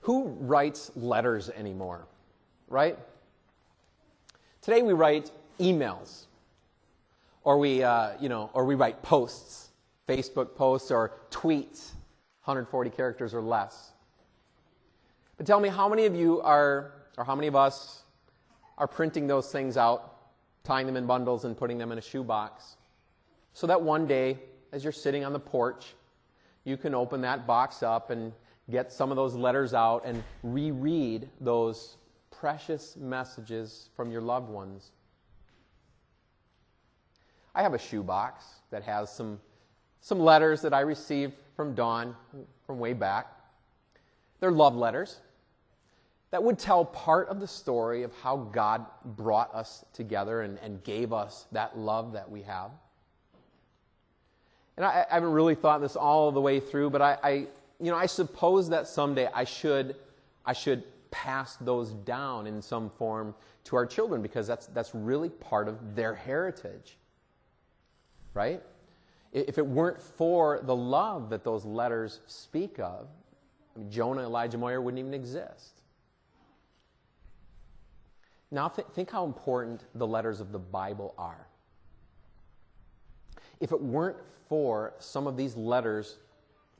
Who writes letters anymore, right? Today we write emails, or we, uh, you know, or we write posts, Facebook posts or tweets, 140 characters or less. But tell me, how many of you are, or how many of us are printing those things out, tying them in bundles, and putting them in a shoebox, so that one day, as you're sitting on the porch, you can open that box up and get some of those letters out and reread those precious messages from your loved ones. I have a shoebox that has some, some letters that I received from Dawn from way back. They're love letters that would tell part of the story of how God brought us together and, and gave us that love that we have. And I, I haven't really thought this all the way through, but I, I, you know, I suppose that someday I should, I should pass those down in some form to our children because that's, that's really part of their heritage. Right? If it weren't for the love that those letters speak of, I mean, Jonah, Elijah Moyer wouldn't even exist. Now, th- think how important the letters of the Bible are. If it weren't for some of these letters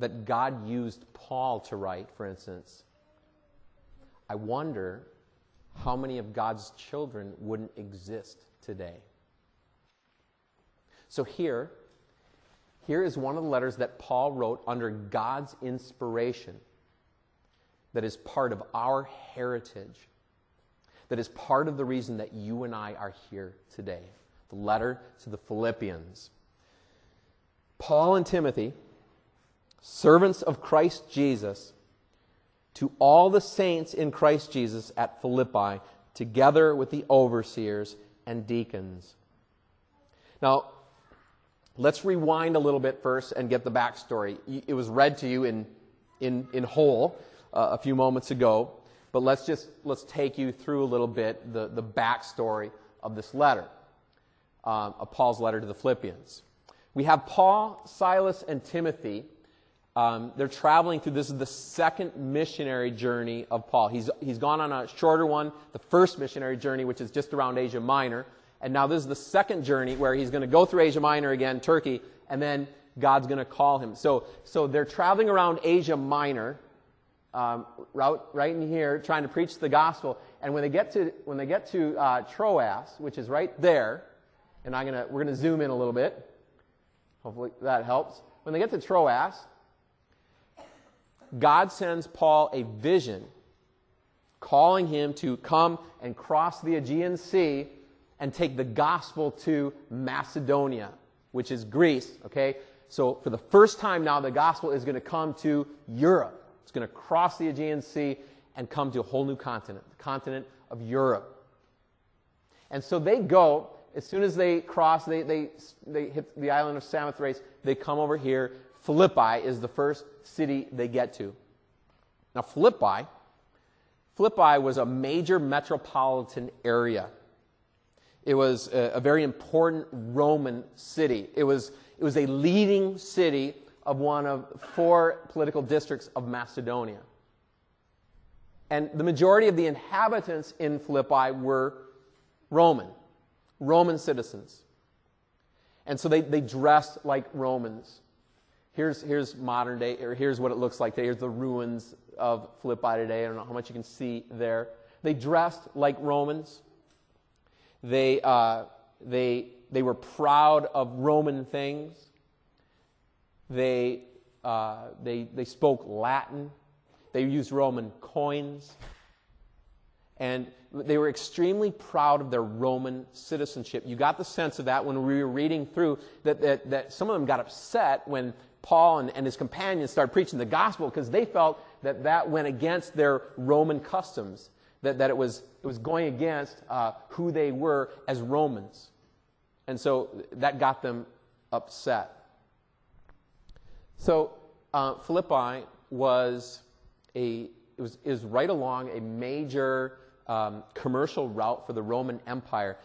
that God used Paul to write, for instance, I wonder how many of God's children wouldn't exist today. So here, here is one of the letters that Paul wrote under God's inspiration that is part of our heritage, that is part of the reason that you and I are here today. The letter to the Philippians. Paul and Timothy, servants of Christ Jesus, to all the saints in Christ Jesus at Philippi, together with the overseers and deacons. Now, let's rewind a little bit first and get the backstory. It was read to you in, in, in whole uh, a few moments ago, but let's just let's take you through a little bit the, the backstory of this letter, um, of Paul's letter to the Philippians. We have Paul, Silas, and Timothy. Um, they're traveling through, this is the second missionary journey of Paul. He's, he's gone on a shorter one, the first missionary journey, which is just around Asia Minor. And now this is the second journey where he's going to go through Asia Minor again, Turkey, and then God's going to call him. So, so they're traveling around Asia Minor, um, right, right in here, trying to preach the gospel. And when they get to, when they get to uh, Troas, which is right there, and I'm gonna, we're going to zoom in a little bit. Hopefully that helps. When they get to Troas, God sends Paul a vision calling him to come and cross the Aegean Sea and take the gospel to Macedonia, which is Greece, okay? So for the first time now, the gospel is going to come to Europe. It's going to cross the Aegean Sea and come to a whole new continent, the continent of Europe. And so they go, as soon as they cross, they, they, they hit the island of Samothrace, they come over here. Philippi is the first city they get to. Now, Philippi, Philippi was a major metropolitan area. It was a, a very important Roman city. It was, it was a leading city of one of four political districts of Macedonia. And the majority of the inhabitants in Philippi were Roman. Roman citizens. And so they, they dressed like Romans. Here's, here's modern day, or here's what it looks like. today. Here's the ruins of Philippi today. I don't know how much you can see there. They dressed like Romans. They, uh, they, they were proud of Roman things. They, uh, they, they spoke Latin. They used Roman coins. And they were extremely proud of their Roman citizenship. You got the sense of that when we were reading through that, that, that some of them got upset when Paul and, and his companions started preaching the gospel because they felt that that went against their Roman customs, that, that it, was, it was going against uh, who they were as Romans. And so that got them upset. So uh, Philippi was a it was, it was right along a major um, commercial route for the Roman Empire.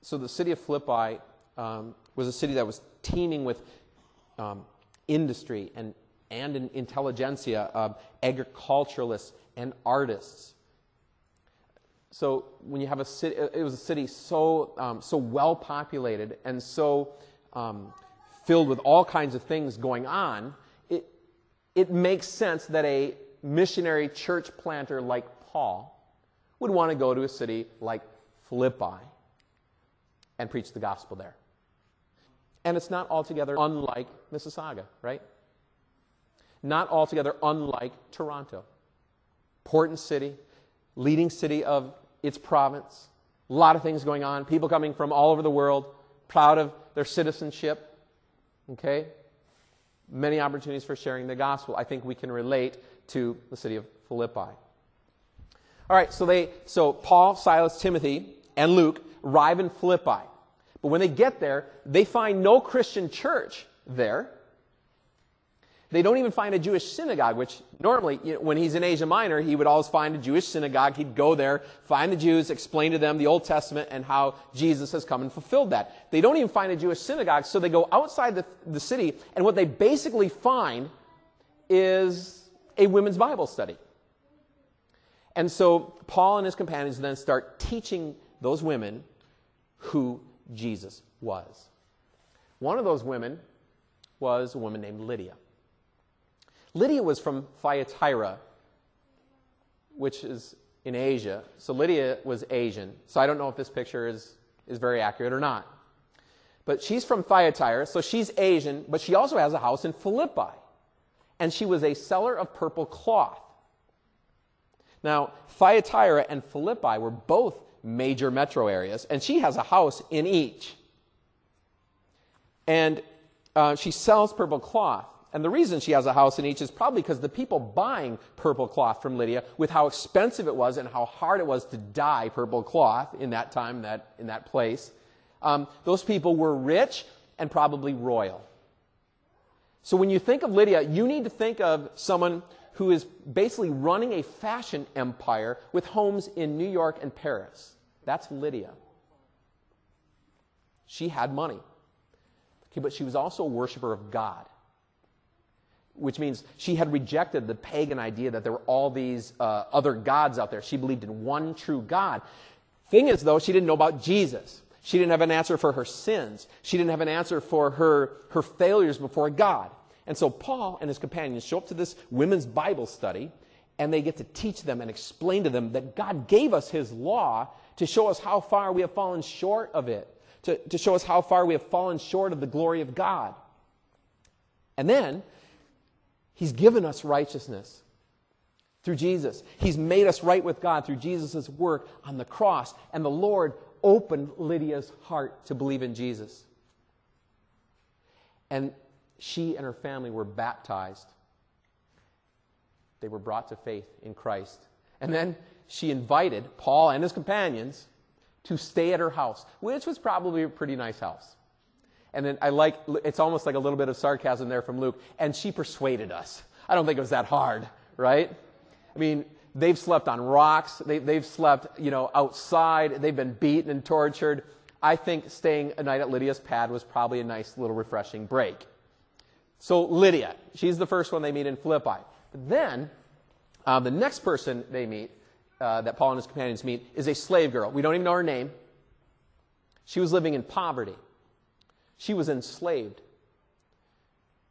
So the city of Philippi um, was a city that was teeming with um, industry and, and in intelligentsia, uh, agriculturalists and artists. So when you have a city, it was a city so, um, so well populated and so um, filled with all kinds of things going on, it, it makes sense that a missionary church planter like Paul would want to go to a city like Philippi and preach the gospel there. And it's not altogether unlike Mississauga, right? Not altogether unlike Toronto. Important city, leading city of its province. A lot of things going on. People coming from all over the world, proud of their citizenship. Okay? Many opportunities for sharing the gospel. I think we can relate to the city of Philippi. All right, so they so Paul, Silas, Timothy, and Luke arrive in Philippi. But when they get there, they find no Christian church there. They don't even find a Jewish synagogue, which normally, you know, when he's in Asia Minor, he would always find a Jewish synagogue. He'd go there, find the Jews, explain to them the Old Testament and how Jesus has come and fulfilled that. They don't even find a Jewish synagogue, so they go outside the, the city, and what they basically find is a women's Bible study. And so Paul and his companions then start teaching those women who Jesus was. One of those women was a woman named Lydia. Lydia was from Thyatira, which is in Asia. So Lydia was Asian. So I don't know if this picture is, is very accurate or not. But she's from Thyatira, so she's Asian, but she also has a house in Philippi. And she was a seller of purple cloth. Now, Thyatira and Philippi were both major metro areas, and she has a house in each. And uh, she sells purple cloth. And the reason she has a house in each is probably because the people buying purple cloth from Lydia, with how expensive it was and how hard it was to dye purple cloth in that time, that, in that place, um, those people were rich and probably royal. So when you think of Lydia, you need to think of someone who is basically running a fashion empire with homes in New York and Paris. That's Lydia. She had money. Okay, but she was also a worshiper of God, which means she had rejected the pagan idea that there were all these uh, other gods out there. She believed in one true God. Thing is, though, she didn't know about Jesus. She didn't have an answer for her sins. She didn't have an answer for her, her failures before God. And so Paul and his companions show up to this women's Bible study, and they get to teach them and explain to them that God gave us his law to show us how far we have fallen short of it, to, to show us how far we have fallen short of the glory of God. And then, he's given us righteousness through Jesus. He's made us right with God through Jesus' work on the cross. And the Lord opened Lydia's heart to believe in Jesus. And she and her family were baptized. They were brought to faith in Christ. And then she invited Paul and his companions to stay at her house, which was probably a pretty nice house. And then I like, it's almost like a little bit of sarcasm there from Luke. And she persuaded us. I don't think it was that hard, right? I mean, they've slept on rocks. They, they've slept, you know, outside. They've been beaten and tortured. I think staying a night at Lydia's pad was probably a nice little refreshing break. So Lydia, she's the first one they meet in Philippi. But then, uh, the next person they meet, uh, that Paul and his companions meet, is a slave girl. We don't even know her name. She was living in poverty. She was enslaved,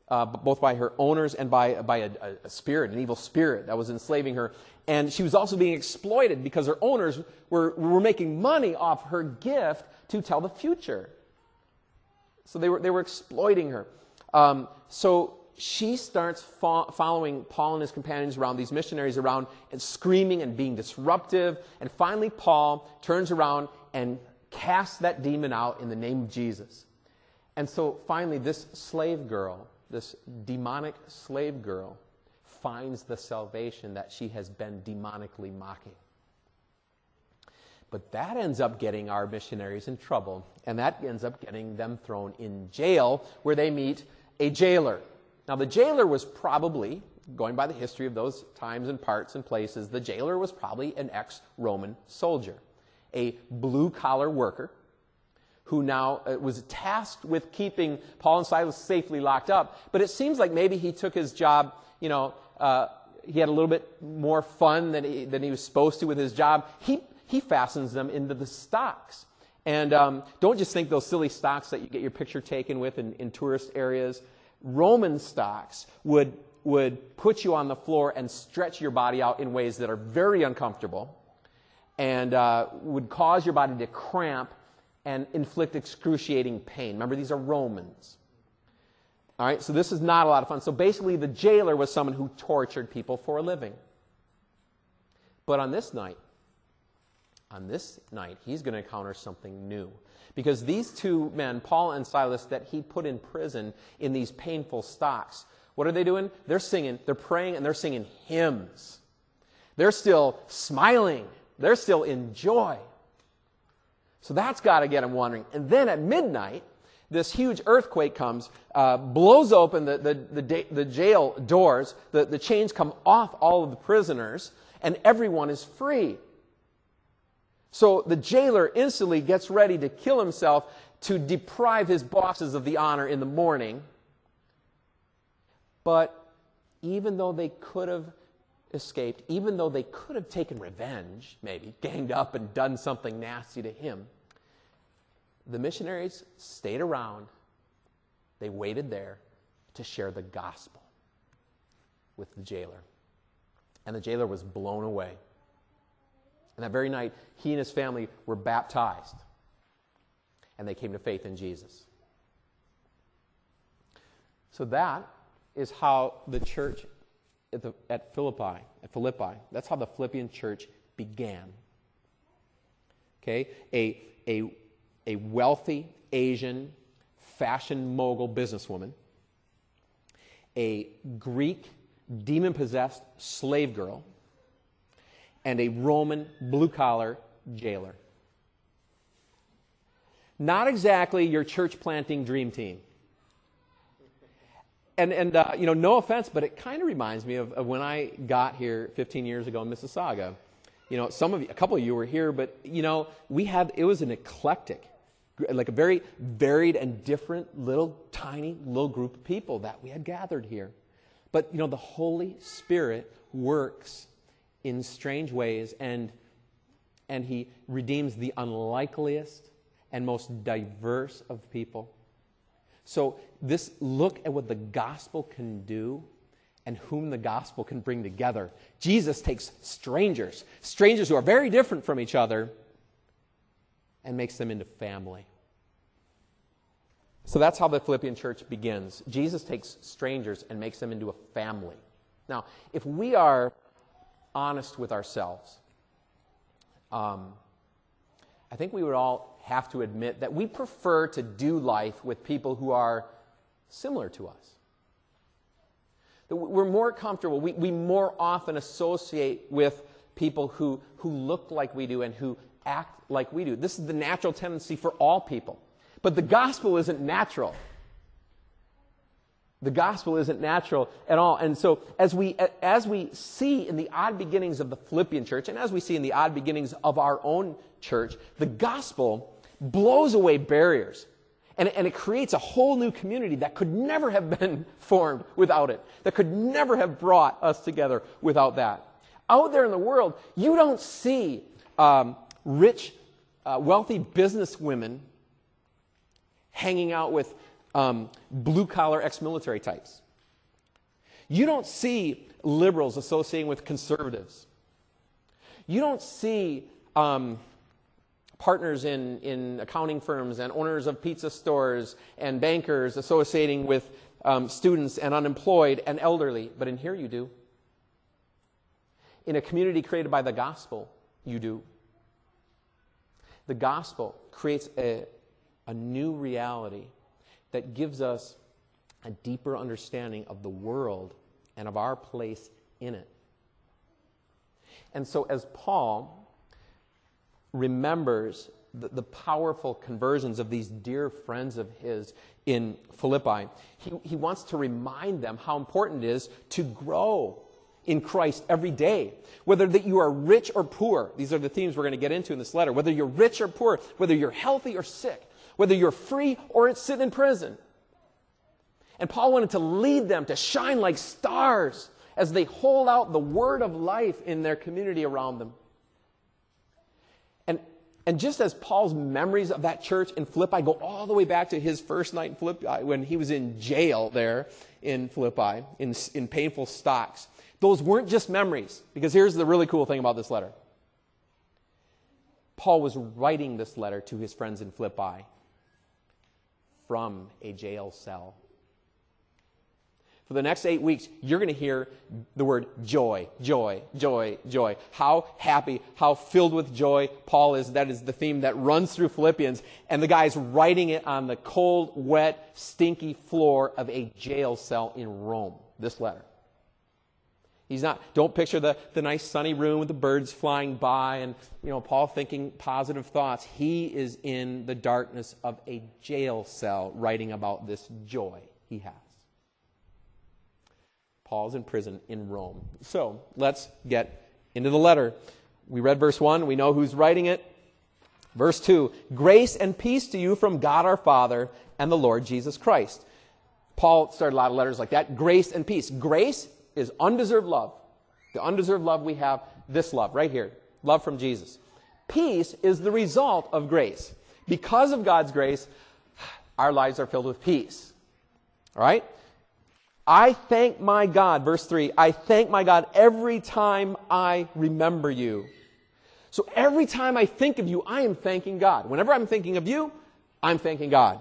uh, both by her owners and by, by a, a spirit, an evil spirit that was enslaving her. And she was also being exploited because her owners were, were making money off her gift to tell the future. So they were, they were exploiting her. Um, so she starts fo- following Paul and his companions around, these missionaries around, and screaming and being disruptive. And finally, Paul turns around and casts that demon out in the name of Jesus. And so finally, this slave girl, this demonic slave girl, finds the salvation that she has been demonically mocking. But that ends up getting our missionaries in trouble, and that ends up getting them thrown in jail where they meet a jailer. Now, the jailer was probably, going by the history of those times and parts and places, the jailer was probably an ex Roman soldier, a blue collar worker who now uh, was tasked with keeping Paul and Silas safely locked up. But it seems like maybe he took his job, you know, uh, he had a little bit more fun than he, than he was supposed to with his job. He, he fastens them into the stocks. And um, don't just think those silly stocks that you get your picture taken with in, in tourist areas. Roman stocks would, would put you on the floor and stretch your body out in ways that are very uncomfortable and uh, would cause your body to cramp and inflict excruciating pain. Remember, these are Romans. All right, so this is not a lot of fun. So basically, the jailer was someone who tortured people for a living. But on this night, on this night, he's going to encounter something new. Because these two men, Paul and Silas, that he put in prison in these painful stocks, what are they doing? They're singing, they're praying, and they're singing hymns. They're still smiling, they're still in joy. So that's got to get them wondering. And then at midnight, this huge earthquake comes, uh, blows open the, the, the, the jail doors, the, the chains come off all of the prisoners, and everyone is free. So the jailer instantly gets ready to kill himself to deprive his bosses of the honor in the morning. But even though they could have escaped, even though they could have taken revenge, maybe, ganged up and done something nasty to him, the missionaries stayed around. They waited there to share the gospel with the jailer. And the jailer was blown away. And that very night, he and his family were baptized. And they came to faith in Jesus. So that is how the church at, the, at Philippi, at Philippi, that's how the Philippian church began. Okay? A, a, a wealthy Asian fashion mogul businesswoman, a Greek demon possessed slave girl, and a Roman blue collar jailer. Not exactly your church planting dream team. And, and uh, you know, no offense, but it kind of reminds me of, of, when I got here 15 years ago in Mississauga. You know, some of you, a couple of you were here, but, you know, we had, it was an eclectic, like a very varied and different little tiny little group of people that we had gathered here. But, you know, the Holy Spirit works in strange ways, and, and he redeems the unlikeliest and most diverse of people. So, this look at what the gospel can do and whom the gospel can bring together. Jesus takes strangers, strangers who are very different from each other, and makes them into family. So that's how the Philippian church begins. Jesus takes strangers and makes them into a family. Now, if we are honest with ourselves, um, I think we would all have to admit that we prefer to do life with people who are similar to us. That we're more comfortable, we, we more often associate with people who, who look like we do and who act like we do. This is the natural tendency for all people. But the gospel isn't natural. The gospel isn't natural at all. And so as we, as we see in the odd beginnings of the Philippian church, and as we see in the odd beginnings of our own church, the gospel blows away barriers. And, and it creates a whole new community that could never have been formed without it, that could never have brought us together without that. Out there in the world, you don't see um, rich, uh, wealthy business women hanging out with um, blue collar ex military types. You don't see liberals associating with conservatives. You don't see um, partners in, in accounting firms and owners of pizza stores and bankers associating with um, students and unemployed and elderly. But in here you do. In a community created by the gospel, you do. The gospel creates a, a new reality that gives us a deeper understanding of the world and of our place in it. And so, as Paul remembers the, the, powerful conversions of these dear friends of his in Philippi, he, he wants to remind them how important it is to grow in Christ every day. Whether that you are rich or poor, these are the themes we're going to get into in this letter. Whether you're rich or poor, whether you're healthy or sick, whether you're free or it's sitting in prison. And Paul wanted to lead them to shine like stars as they hold out the word of life in their community around them. And, and just as Paul's memories of that church in Philippi go all the way back to his first night in Philippi, when he was in jail there in Philippi, in, in painful stocks, those weren't just memories. Because here's the really cool thing about this letter Paul was writing this letter to his friends in Philippi from a jail cell. For the next eight weeks, you're going to hear the word joy, joy, joy, joy. How happy, how filled with joy Paul is. That is the theme that runs through Philippians. And the guy's writing it on the cold, wet, stinky floor of a jail cell in Rome. This letter. He's not, don't picture the, the nice sunny room with the birds flying by and, you know, Paul thinking positive thoughts. He is in the darkness of a jail cell writing about this joy he has. Paul's in prison in Rome. So let's get into the letter. We read verse 1, we know who's writing it. Verse 2 Grace and peace to you from God our Father and the Lord Jesus Christ. Paul started a lot of letters like that. Grace and peace. Grace is undeserved love. The undeserved love we have, this love right here, love from Jesus. Peace is the result of grace. Because of God's grace, our lives are filled with peace. All right? I thank my God, verse 3, I thank my God every time I remember you. So every time I think of you, I am thanking God. Whenever I'm thinking of you, I'm thanking God.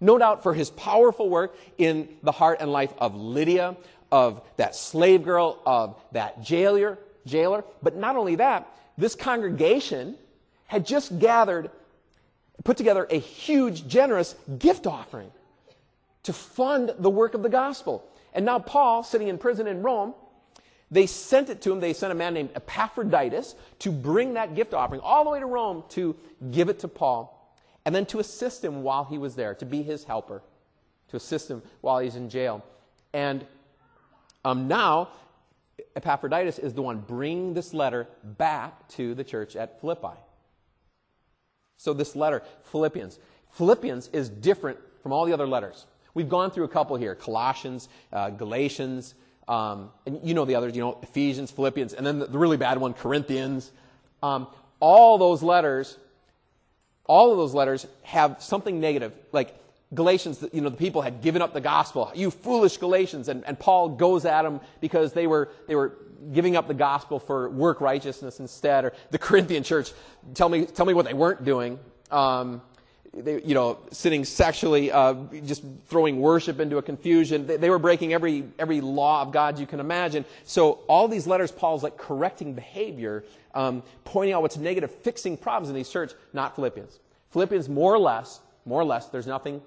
No doubt for his powerful work in the heart and life of Lydia, of that slave girl, of that jailer, jailer. But not only that, this congregation had just gathered, put together a huge, generous gift offering to fund the work of the gospel. And now Paul, sitting in prison in Rome, they sent it to him. They sent a man named Epaphroditus to bring that gift offering all the way to Rome to give it to Paul and then to assist him while he was there, to be his helper, to assist him while he's in jail. And um, now, Epaphroditus is the one bringing this letter back to the church at Philippi. So, this letter, Philippians, Philippians is different from all the other letters. We've gone through a couple here Colossians, uh, Galatians, um, and you know the others, you know, Ephesians, Philippians, and then the, really bad one, Corinthians. Um, all those letters, all of those letters have something negative. Like Galatians, you know, the people had given up the gospel. You foolish Galatians. And, and Paul goes at them because they were, they were giving up the gospel for work righteousness instead. Or the Corinthian church, tell me, tell me what they weren't doing. Um, they, you know, sitting sexually, uh, just throwing worship into a confusion. They, they, were breaking every, every law of God you can imagine. So all these letters, Paul's like correcting behavior, um, pointing out what's negative, fixing problems in these church, not Philippians. Philippians, more or less, more or less, there's nothing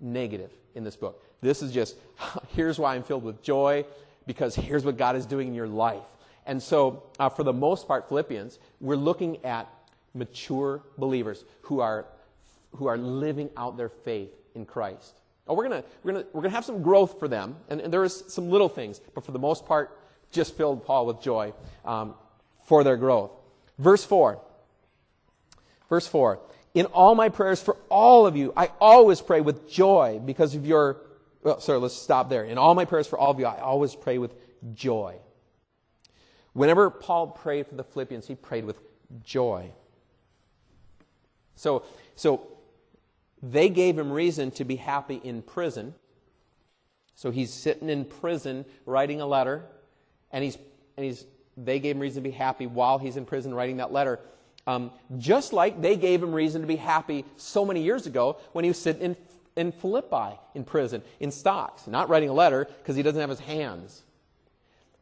negative in this book. This is just, here's why I'm filled with joy, because here's what God is doing in your life. And so, uh, for the most part, Philippians, we're looking at mature believers who are, who are living out their faith in Christ. Oh, we're gonna, we're gonna, we're gonna have some growth for them, and, and there is some little things, but for the most part, just filled Paul with joy um, for their growth. Verse 4. Verse 4 in all my prayers for all of you, I always pray with joy because of your. Well, sorry, let's stop there. In all my prayers for all of you, I always pray with joy. Whenever Paul prayed for the Philippians, he prayed with joy. So, so they gave him reason to be happy in prison. So he's sitting in prison writing a letter, and he's and he's they gave him reason to be happy while he's in prison writing that letter. Um, just like they gave him reason to be happy so many years ago when he was sitting in, in Philippi in prison, in stocks, not writing a letter because he doesn't have his hands.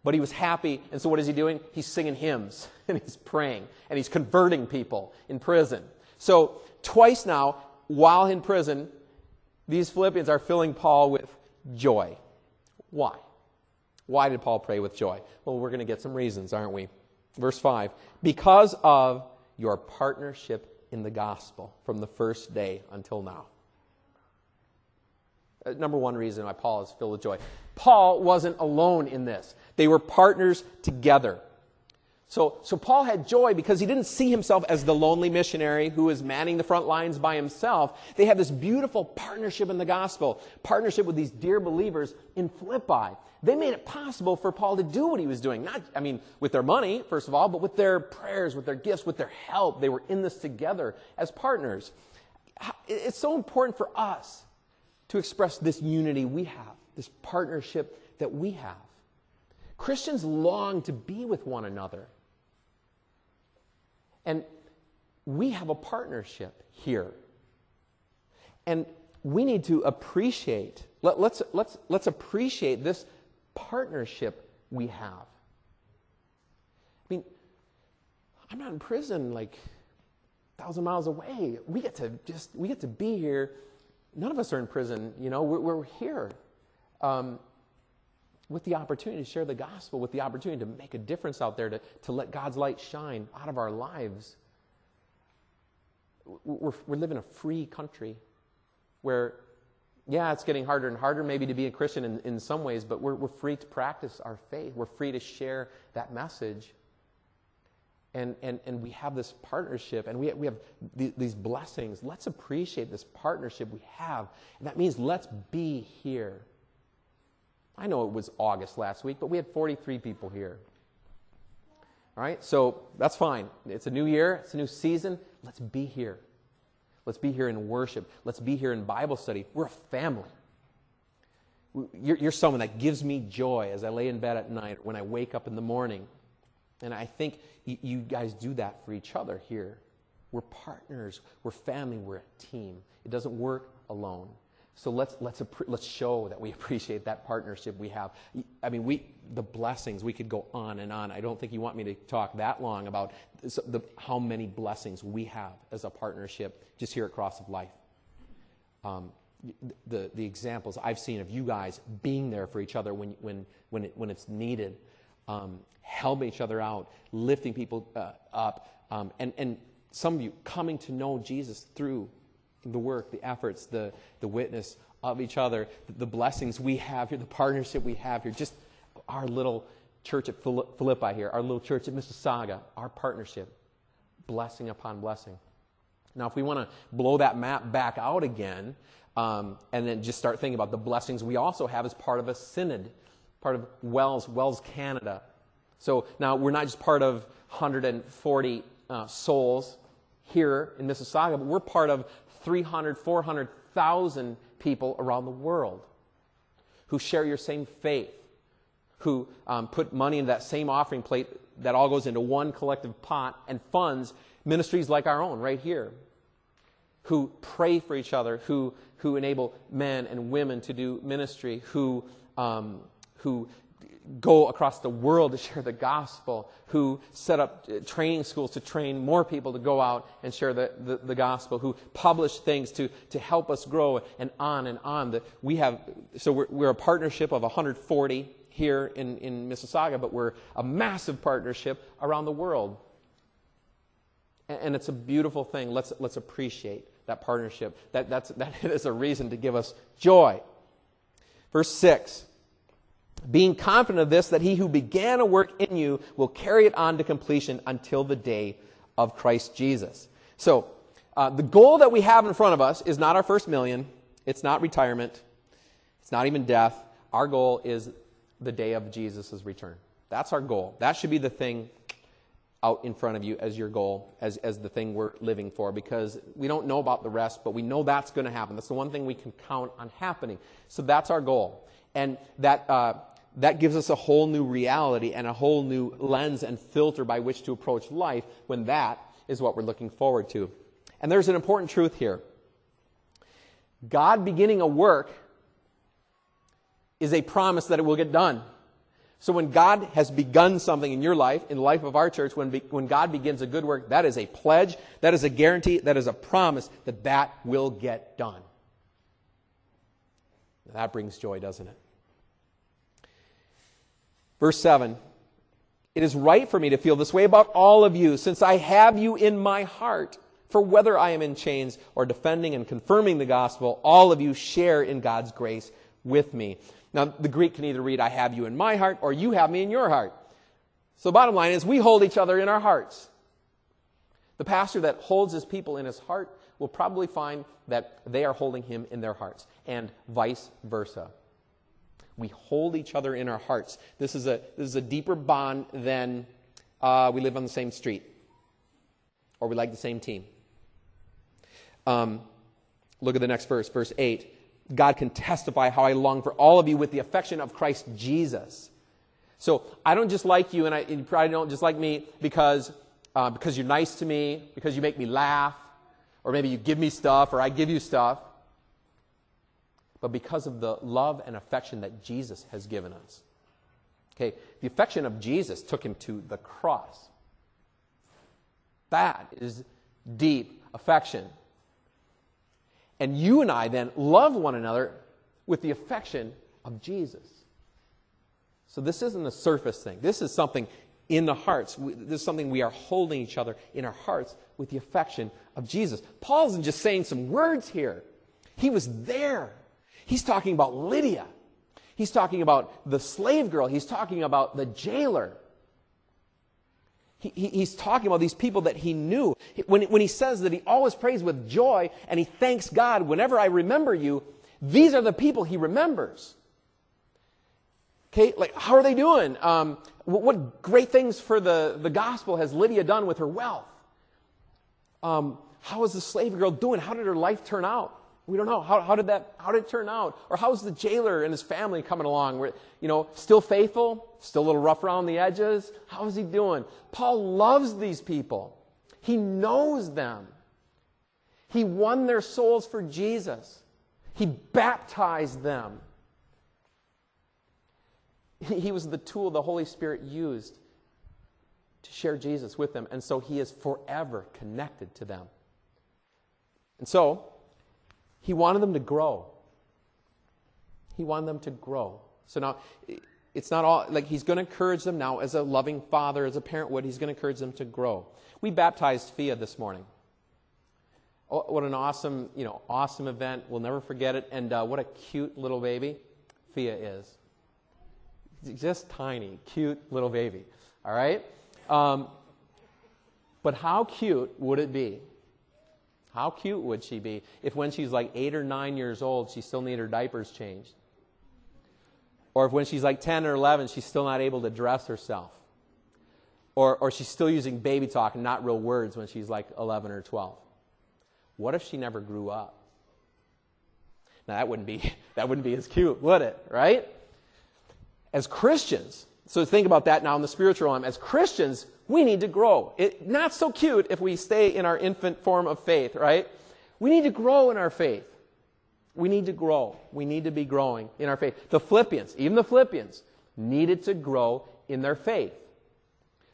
But he was happy, and so what is he doing? He's singing hymns, and he's praying, and he's converting people in prison. So, twice now, while in prison, these Philippians are filling Paul with joy. Why? Why did Paul pray with joy? Well, we're going to get some reasons, aren't we? Verse 5 Because of your partnership in the gospel from the first day until now. Uh, number one reason why Paul is filled with joy. Paul wasn't alone in this, they were partners together. So, so Paul had joy because he didn't see himself as the lonely missionary who is manning the front lines by himself. They had this beautiful partnership in the gospel, partnership with these dear believers in Philippi. They made it possible for Paul to do what he was doing. Not, I mean, with their money, first of all, but with their prayers, with their gifts, with their help. They were in this together as partners. It's so important for us to express this unity we have, this partnership that we have. Christians long to be with one another. And we have a partnership here. And we need to appreciate, let, us let's, let's, let's appreciate this partnership we have. I mean, I'm not in prison like a thousand miles away. We get to just, we get to be here. None of us are in prison, you know, we're, we're here. Um, with the opportunity to share the gospel, with the opportunity to make a difference out there, to, to let God's light shine out of our lives. We're, we're living in a free country where, yeah, it's getting harder and harder maybe to be a Christian in, in some ways, but we're, we're free to practice our faith. We're free to share that message. And, and, and we have this partnership and we, we have these blessings. Let's appreciate this partnership we have. And that means let's be here I know it was August last week, but we had 43 people here. All right, so that's fine. It's a new year, it's a new season. Let's be here. Let's be here in worship. Let's be here in Bible study. We're a family. You're, you're someone that gives me joy as I lay in bed at night, when I wake up in the morning. And I think you, you guys do that for each other here. We're partners, we're family, we're a team. It doesn't work alone. So let's, let's, let's show that we appreciate that partnership we have. I mean, we, the blessings, we could go on and on. I don't think you want me to talk that long about the, how many blessings we have as a partnership just here at Cross of Life. Um, the, the examples I've seen of you guys being there for each other when, when, when, it, when it's needed, um, helping each other out, lifting people uh, up, um, and, and some of you coming to know Jesus through the work, the efforts, the, the witness of each other, the blessings we have here, the partnership we have here, just our little church at Philippi here, our little church at Mississauga, our partnership, blessing upon blessing. Now, if we want to blow that map back out again, um, and then just start thinking about the blessings we also have as part of a synod, part of WELS, WELS Canada. So now we're not just part of 140 uh, souls here in Mississauga, but we're part of 300, 400,000 people around the world who share your same faith, who um, put money into that same offering plate that all goes into one collective pot and funds ministries like our own right here, who pray for each other, who, who enable men and women to do ministry, who, um, who go across the world to share the gospel, who set up uh, training schools to train more people to go out and share the, the, the, gospel, who publish things to, to help us grow, and on and on. That we have, so we're, we're a partnership of 140 here in, in Mississauga, but we're a massive partnership around the world. And, and it's a beautiful thing. Let's, let's appreciate that partnership. That, that's, that is a reason to give us joy. Verse 6 being confident of this, that he who began a work in you will carry it on to completion until the day of Christ Jesus. So, uh, the goal that we have in front of us is not our first million, it's not retirement, it's not even death. Our goal is the day of Jesus' return. That's our goal. That should be the thing out in front of you as your goal, as, as the thing we're living for, because we don't know about the rest, but we know that's going to happen. That's the one thing we can count on happening. So that's our goal. And that, uh, that gives us a whole new reality and a whole new lens and filter by which to approach life when that is what we're looking forward to. And there's an important truth here God beginning a work is a promise that it will get done. So when God has begun something in your life, in the life of our church, when, be, when God begins a good work, that is a pledge, that is a guarantee, that is a promise that that will get done. That brings joy, doesn't it? Verse 7 It is right for me to feel this way about all of you, since I have you in my heart. For whether I am in chains or defending and confirming the gospel, all of you share in God's grace with me. Now, the Greek can either read, I have you in my heart, or you have me in your heart. So bottom line is we hold each other in our hearts. The pastor that holds his people in his heart will probably find that they are holding him in their hearts, and vice versa. We hold each other in our hearts. This is a, this is a deeper bond than uh, we live on the same street or we like the same team. Um, look at the next verse, verse 8. God can testify how I long for all of you with the affection of Christ Jesus. So I don't just like you, and, I, and you probably don't just like me because, uh, because you're nice to me, because you make me laugh, or maybe you give me stuff, or I give you stuff, but because of the love and affection that Jesus has given us. Okay, the affection of Jesus took him to the cross. That is deep affection. And you and I then love one another with the affection of Jesus. So this isn't a surface thing. This is something in the hearts. This is something we are holding each other in our hearts with the affection of Jesus. Paul isn't just saying some words here. He was there. He's talking about Lydia. He's talking about the slave girl. He's talking about the jailer. He, he, he's talking about these people that he knew. When, when he says that he always prays with joy and he thanks God whenever I remember you, these are the people he remembers. Okay, like, how are they doing? Um, what, what, great things for the, the gospel has Lydia done with her wealth? Um, how is the slave girl doing? How did her life turn out? We don't know. How, how, did that, how did it turn out? Or how's the jailer and his family coming along? Where, you know, still faithful? Still a little rough around the edges? How is he doing? Paul loves these people. He knows them. He won their souls for Jesus. He baptized them. He was the tool the Holy Spirit used to share Jesus with them. And so he is forever connected to them. And so, he wanted them to grow. He wanted them to grow. So now, it's not all, like, he's going to encourage them now as a loving father, as a parent would, he's going to encourage them to grow. We baptized Fia this morning. Oh, what an awesome, you know, awesome event. We'll never forget it. And uh, what a cute little baby Fia is. Just tiny, cute little baby. All right? Um, but how cute would it be how cute would she be if when she's like eight or nine years old, she still needs her diapers changed? Or if when she's like 10 or 11, she's still not able to dress herself? Or, or she's still using baby talk and not real words when she's like 11 or 12? What if she never grew up? Now, that wouldn't be, that wouldn't be as cute, would it? Right? As Christians, so think about that now in the spiritual realm. As Christians, we need to grow. It, not so cute if we stay in our infant form of faith, right? We need to grow in our faith. We need to grow. We need to be growing in our faith. The Philippians, even the Philippians, needed to grow in their faith.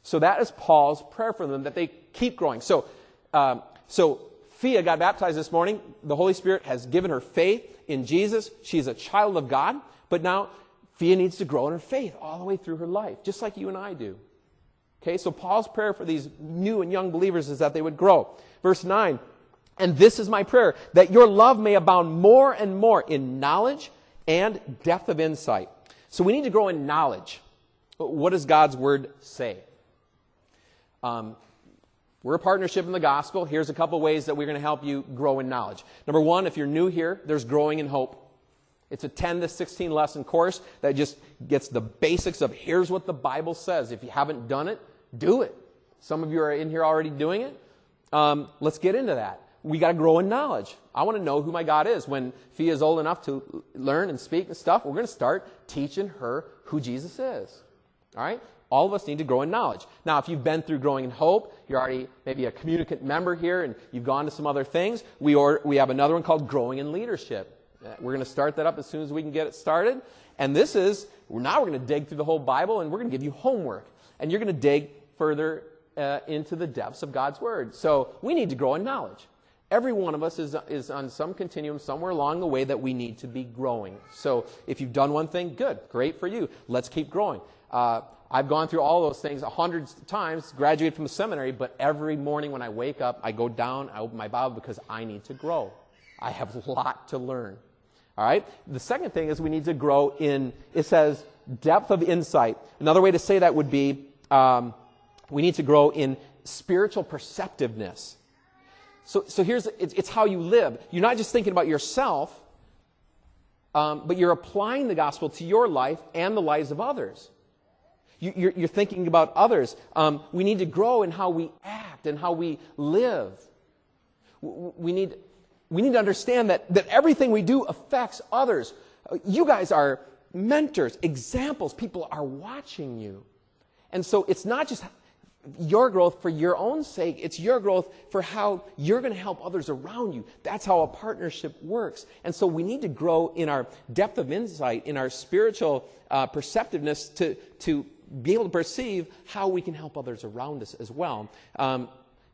So that is Paul's prayer for them that they keep growing. So, um, so Fia got baptized this morning. The Holy Spirit has given her faith in Jesus. She's a child of God. But now Fia needs to grow in her faith all the way through her life, just like you and I do. Okay, so Paul's prayer for these new and young believers is that they would grow. Verse 9, and this is my prayer, that your love may abound more and more in knowledge and depth of insight. So we need to grow in knowledge. What does God's word say? Um, we're a partnership in the gospel. Here's a couple ways that we're going to help you grow in knowledge. Number one, if you're new here, there's growing in hope. It's a 10 to 16 lesson course that just gets the basics of here's what the Bible says. If you haven't done it, do it. Some of you are in here already doing it. Um, let's get into that. We got to grow in knowledge. I want to know who my God is. When Fia is old enough to learn and speak and stuff, we're going to start teaching her who Jesus is. All right? All of us need to grow in knowledge. Now, if you've been through growing in hope, you're already maybe a communicant member here and you've gone to some other things, we, we have another one called growing in leadership. We're going to start that up as soon as we can get it started. And this is, now we're going to dig through the whole Bible and we're going to give you homework. And you're going to dig further uh, into the depths of God's Word. So we need to grow in knowledge. Every one of us is, is on some continuum somewhere along the way that we need to be growing. So if you've done one thing, good, great for you. Let's keep growing. Uh, I've gone through all those things hundreds of times, graduated from seminary, but every morning when I wake up, I go down, I open my Bible because I need to grow. I have a lot to learn. All right? The second thing is we need to grow in, it says, depth of insight. Another way to say that would be um, we need to grow in spiritual perceptiveness. So, so here's it's, it's how you live. You're not just thinking about yourself, um, but you're applying the gospel to your life and the lives of others. You, you're, you're, thinking about others. Um, we need to grow in how we act and how we live. We need, we need to understand that, that everything we do affects others. You guys are mentors, examples. People are watching you. And so it's not just your growth for your own sake. It's your growth for how you're going to help others around you. That's how a partnership works. And so we need to grow in our depth of insight, in our spiritual uh, perceptiveness to, to be able to perceive how we can help others around us as well. Um,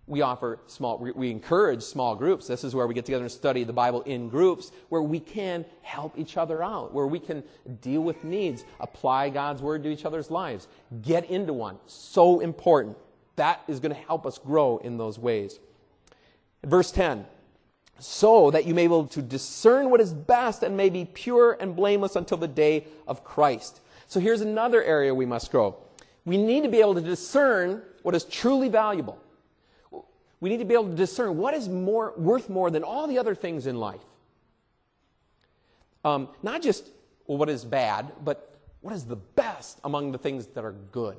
we offer small, we encourage small groups. This is where we get together and study the Bible in groups where we can help each other out, where we can deal with needs, apply God's word to each other's lives, get into one. So important. That is going to help us grow in those ways. Verse 10 so that you may be able to discern what is best and may be pure and blameless until the day of Christ. So here's another area we must grow. We need to be able to discern what is truly valuable we need to be able to discern what is more, worth more than all the other things in life. Um, not just well, what is bad, but what is the best among the things that are good.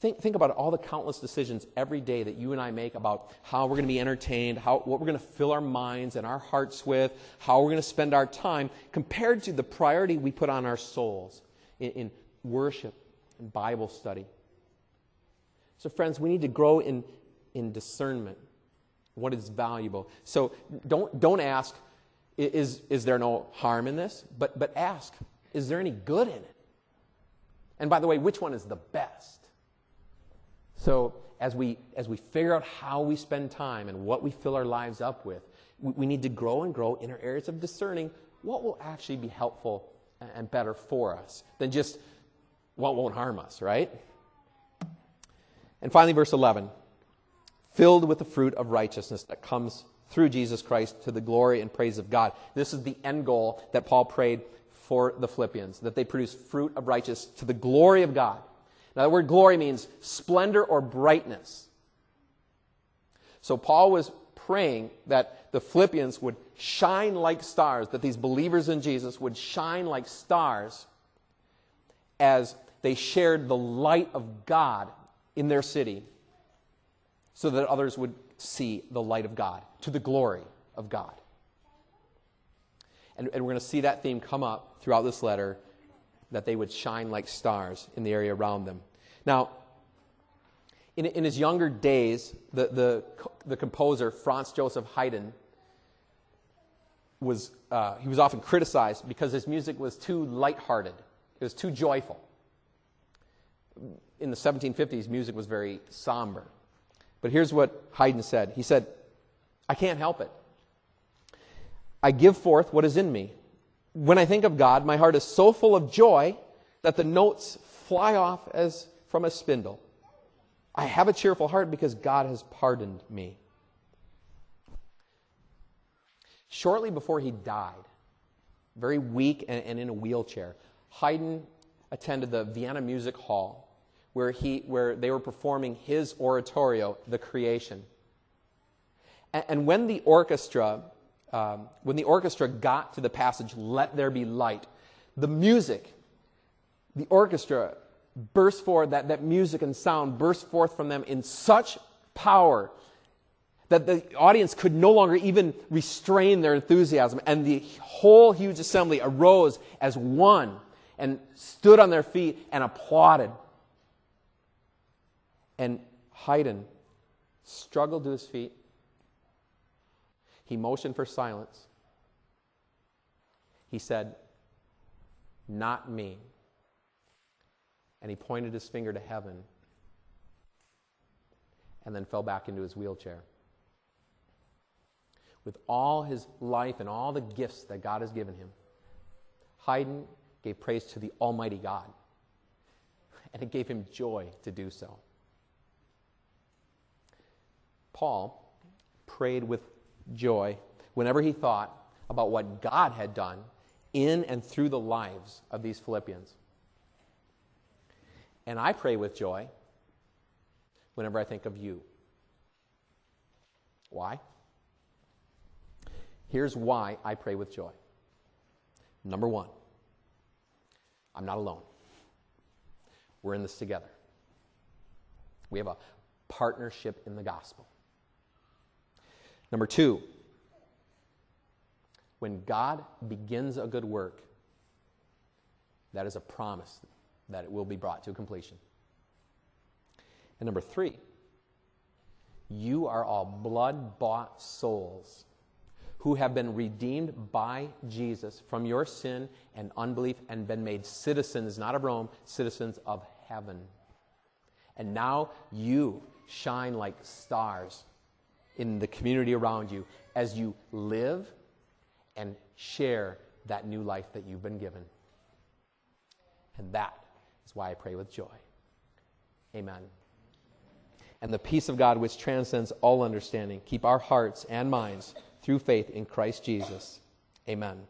Think, think about all the countless decisions every day that you and I make about how we're going to be entertained, how, what we're going to fill our minds and our hearts with, how we're going to spend our time, compared to the priority we put on our souls in, in worship and Bible study. So, friends, we need to grow in, in discernment. What is valuable? So, don't, don't ask, is, is there no harm in this? But, but ask, is there any good in it? And by the way, which one is the best? So, as we, as we figure out how we spend time and what we fill our lives up with, we, we need to grow and grow in our areas of discerning what will actually be helpful and better for us than just what won't harm us, right? And finally, verse 11 filled with the fruit of righteousness that comes through Jesus Christ to the glory and praise of God. This is the end goal that Paul prayed for the Philippians, that they produce fruit of righteousness to the glory of God. Now, the word glory means splendor or brightness. So, Paul was praying that the Philippians would shine like stars, that these believers in Jesus would shine like stars as they shared the light of God in their city so that others would see the light of God, to the glory of God. And, and we're going to see that theme come up throughout this letter that they would shine like stars in the area around them. Now, in, in his younger days, the, the, the composer Franz Joseph Haydn was, uh, he was often criticized because his music was too lighthearted. It was too joyful in the 1750s, music was very somber. But here's what Haydn said He said, I can't help it. I give forth what is in me. When I think of God, my heart is so full of joy that the notes fly off as from a spindle. I have a cheerful heart because God has pardoned me. Shortly before he died, very weak and, and in a wheelchair, Haydn attended the Vienna Music Hall where, he, where they were performing his oratorio, The Creation. And, and when the orchestra, um, when the orchestra got to the passage, Let There Be Light, the music, the orchestra burst forth, that, that music and sound burst forth from them in such power that the audience could no longer even restrain their enthusiasm. And the whole huge assembly arose as one and stood on their feet and applauded. And Haydn struggled to his feet. He motioned for silence. He said, Not me. And he pointed his finger to heaven and then fell back into his wheelchair. With all his life and all the gifts that God has given him, Haydn gave praise to the Almighty God. And it gave him joy to do so. Paul prayed with joy whenever he thought about what God had done in and through the lives of these Philippians. And I pray with joy whenever I think of you. Why? Here's why I pray with joy. Number one, I'm not alone. We're in this together. We have a partnership in the gospel. Number two, when God begins a good work, that is a promise that it will be brought to completion. And number three, you are all blood bought souls who have been redeemed by Jesus from your sin and unbelief and been made citizens, not of Rome, citizens of heaven. And now you shine like stars in the community around you as you live and share that new life that you've been given. And that is why I pray with joy. Amen. And the peace of God, which transcends all understanding, keep our hearts and minds through faith in Christ Jesus. Amen.